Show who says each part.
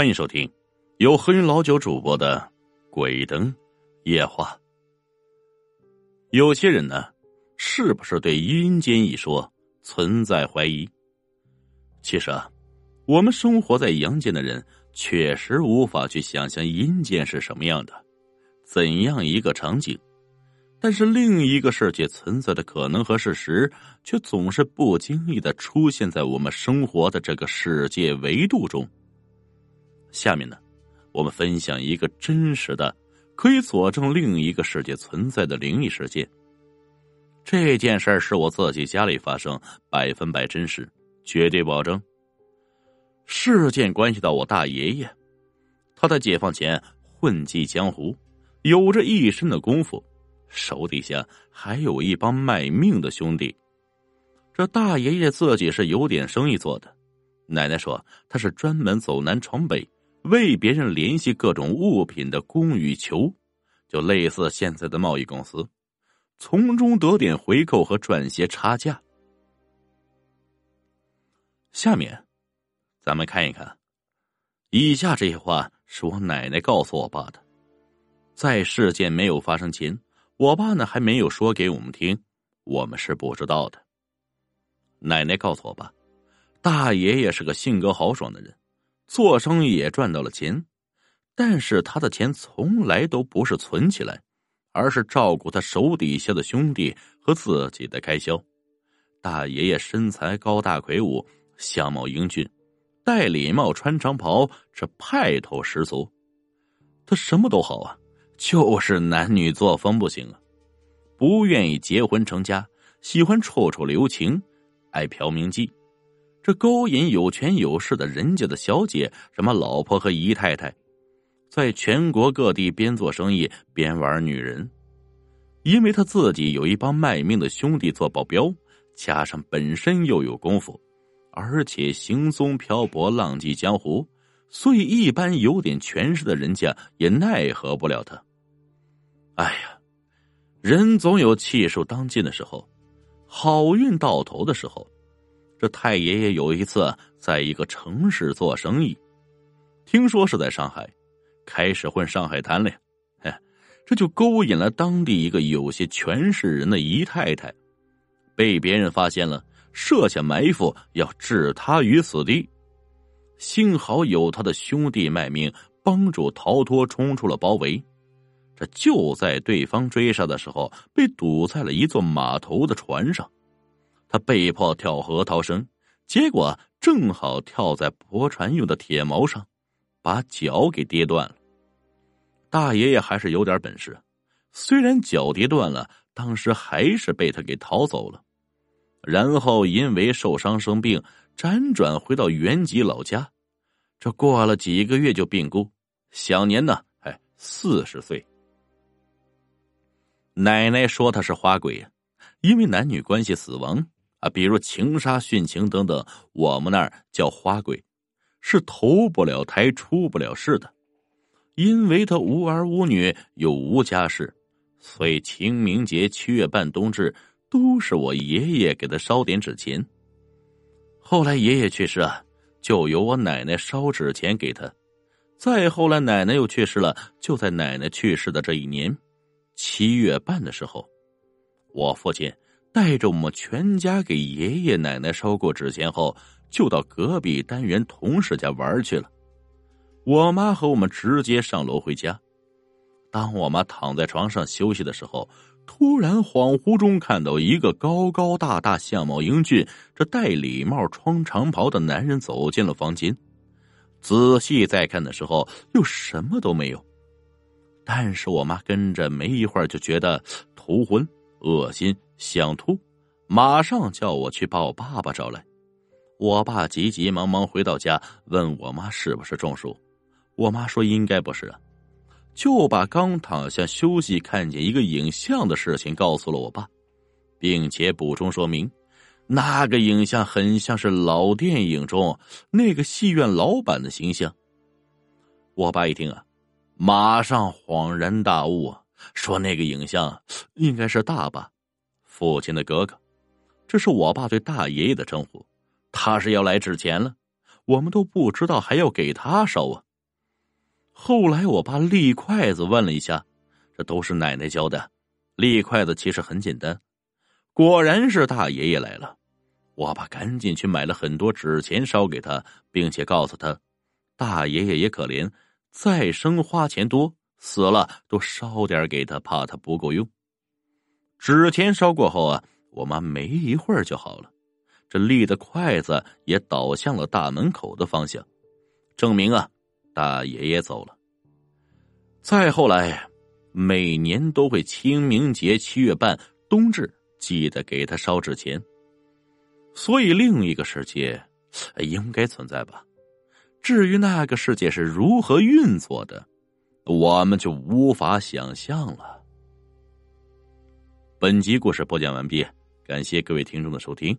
Speaker 1: 欢迎收听由黑云老九主播的《鬼灯夜话》。有些人呢，是不是对阴间一说存在怀疑？其实啊，我们生活在阳间的人，确实无法去想象阴间是什么样的，怎样一个场景。但是另一个世界存在的可能和事实，却总是不经意的出现在我们生活的这个世界维度中。下面呢，我们分享一个真实的、可以佐证另一个世界存在的灵异事件。这件事是我自己家里发生，百分百真实，绝对保证。事件关系到我大爷爷，他在解放前混迹江湖，有着一身的功夫。手底下还有一帮卖命的兄弟。这大爷爷自己是有点生意做的，奶奶说他是专门走南闯北，为别人联系各种物品的供与求，就类似现在的贸易公司，从中得点回扣和赚些差价。下面，咱们看一看，以下这些话是我奶奶告诉我爸的，在事件没有发生前。我爸呢还没有说给我们听，我们是不知道的。奶奶告诉我爸，大爷爷是个性格豪爽的人，做生意也赚到了钱，但是他的钱从来都不是存起来，而是照顾他手底下的兄弟和自己的开销。大爷爷身材高大魁梧，相貌英俊，戴礼帽穿长袍，这派头十足。他什么都好啊。就是男女作风不行啊，不愿意结婚成家，喜欢处处留情，爱嫖名妓，这勾引有权有势的人家的小姐，什么老婆和姨太太，在全国各地边做生意边玩女人。因为他自己有一帮卖命的兄弟做保镖，加上本身又有功夫，而且行踪漂泊，浪迹江湖，所以一般有点权势的人家也奈何不了他。哎呀，人总有气数当尽的时候，好运到头的时候。这太爷爷有一次在一个城市做生意，听说是在上海，开始混上海滩了呀。哎，这就勾引了当地一个有些权势人的姨太太，被别人发现了，设下埋伏要置他于死地。幸好有他的兄弟卖命帮助逃脱，冲出了包围。这就在对方追杀的时候，被堵在了一座码头的船上，他被迫跳河逃生，结果正好跳在泊船用的铁锚上，把脚给跌断了。大爷爷还是有点本事，虽然脚跌断了，当时还是被他给逃走了，然后因为受伤生病，辗转回到原籍老家，这过了几个月就病故，享年呢，哎，四十岁。奶奶说他是花鬼，因为男女关系死亡啊，比如情杀、殉情等等，我们那儿叫花鬼，是投不了胎、出不了世的。因为他无儿无女又无家室，所以清明节、七月半、冬至都是我爷爷给他烧点纸钱。后来爷爷去世啊，就由我奶奶烧纸钱给他。再后来奶奶又去世了，就在奶奶去世的这一年。七月半的时候，我父亲带着我们全家给爷爷奶奶烧过纸钱后，就到隔壁单元同事家玩去了。我妈和我们直接上楼回家。当我妈躺在床上休息的时候，突然恍惚中看到一个高高大大、相貌英俊、这戴礼帽、穿长袍的男人走进了房间。仔细再看的时候，又什么都没有。但是我妈跟着没一会儿就觉得头昏、恶心、想吐，马上叫我去把我爸爸找来。我爸急急忙忙回到家，问我妈是不是中暑。我妈说应该不是，就把刚躺下休息、看见一个影像的事情告诉了我爸，并且补充说明，那个影像很像是老电影中那个戏院老板的形象。我爸一听啊。马上恍然大悟啊，说那个影像应该是大爸，父亲的哥哥，这是我爸对大爷爷的称呼。他是要来纸钱了，我们都不知道还要给他烧啊，后来我爸立筷子问了一下，这都是奶奶教的。立筷子其实很简单，果然是大爷爷来了。我爸赶紧去买了很多纸钱烧给他，并且告诉他，大爷爷也可怜，再生花钱多，死了都烧点给他，怕他不够用。纸钱烧过后啊，我妈没一会儿就好了，这立的筷子也倒向了大门口的方向，证明啊，大爷爷走了。再后来，每年都会清明节七月半冬至，记得给他烧纸钱。所以另一个世界应该存在吧？至于那个世界是如何运作的，我们就无法想象了。本集故事播讲完毕，感谢各位听众的收听。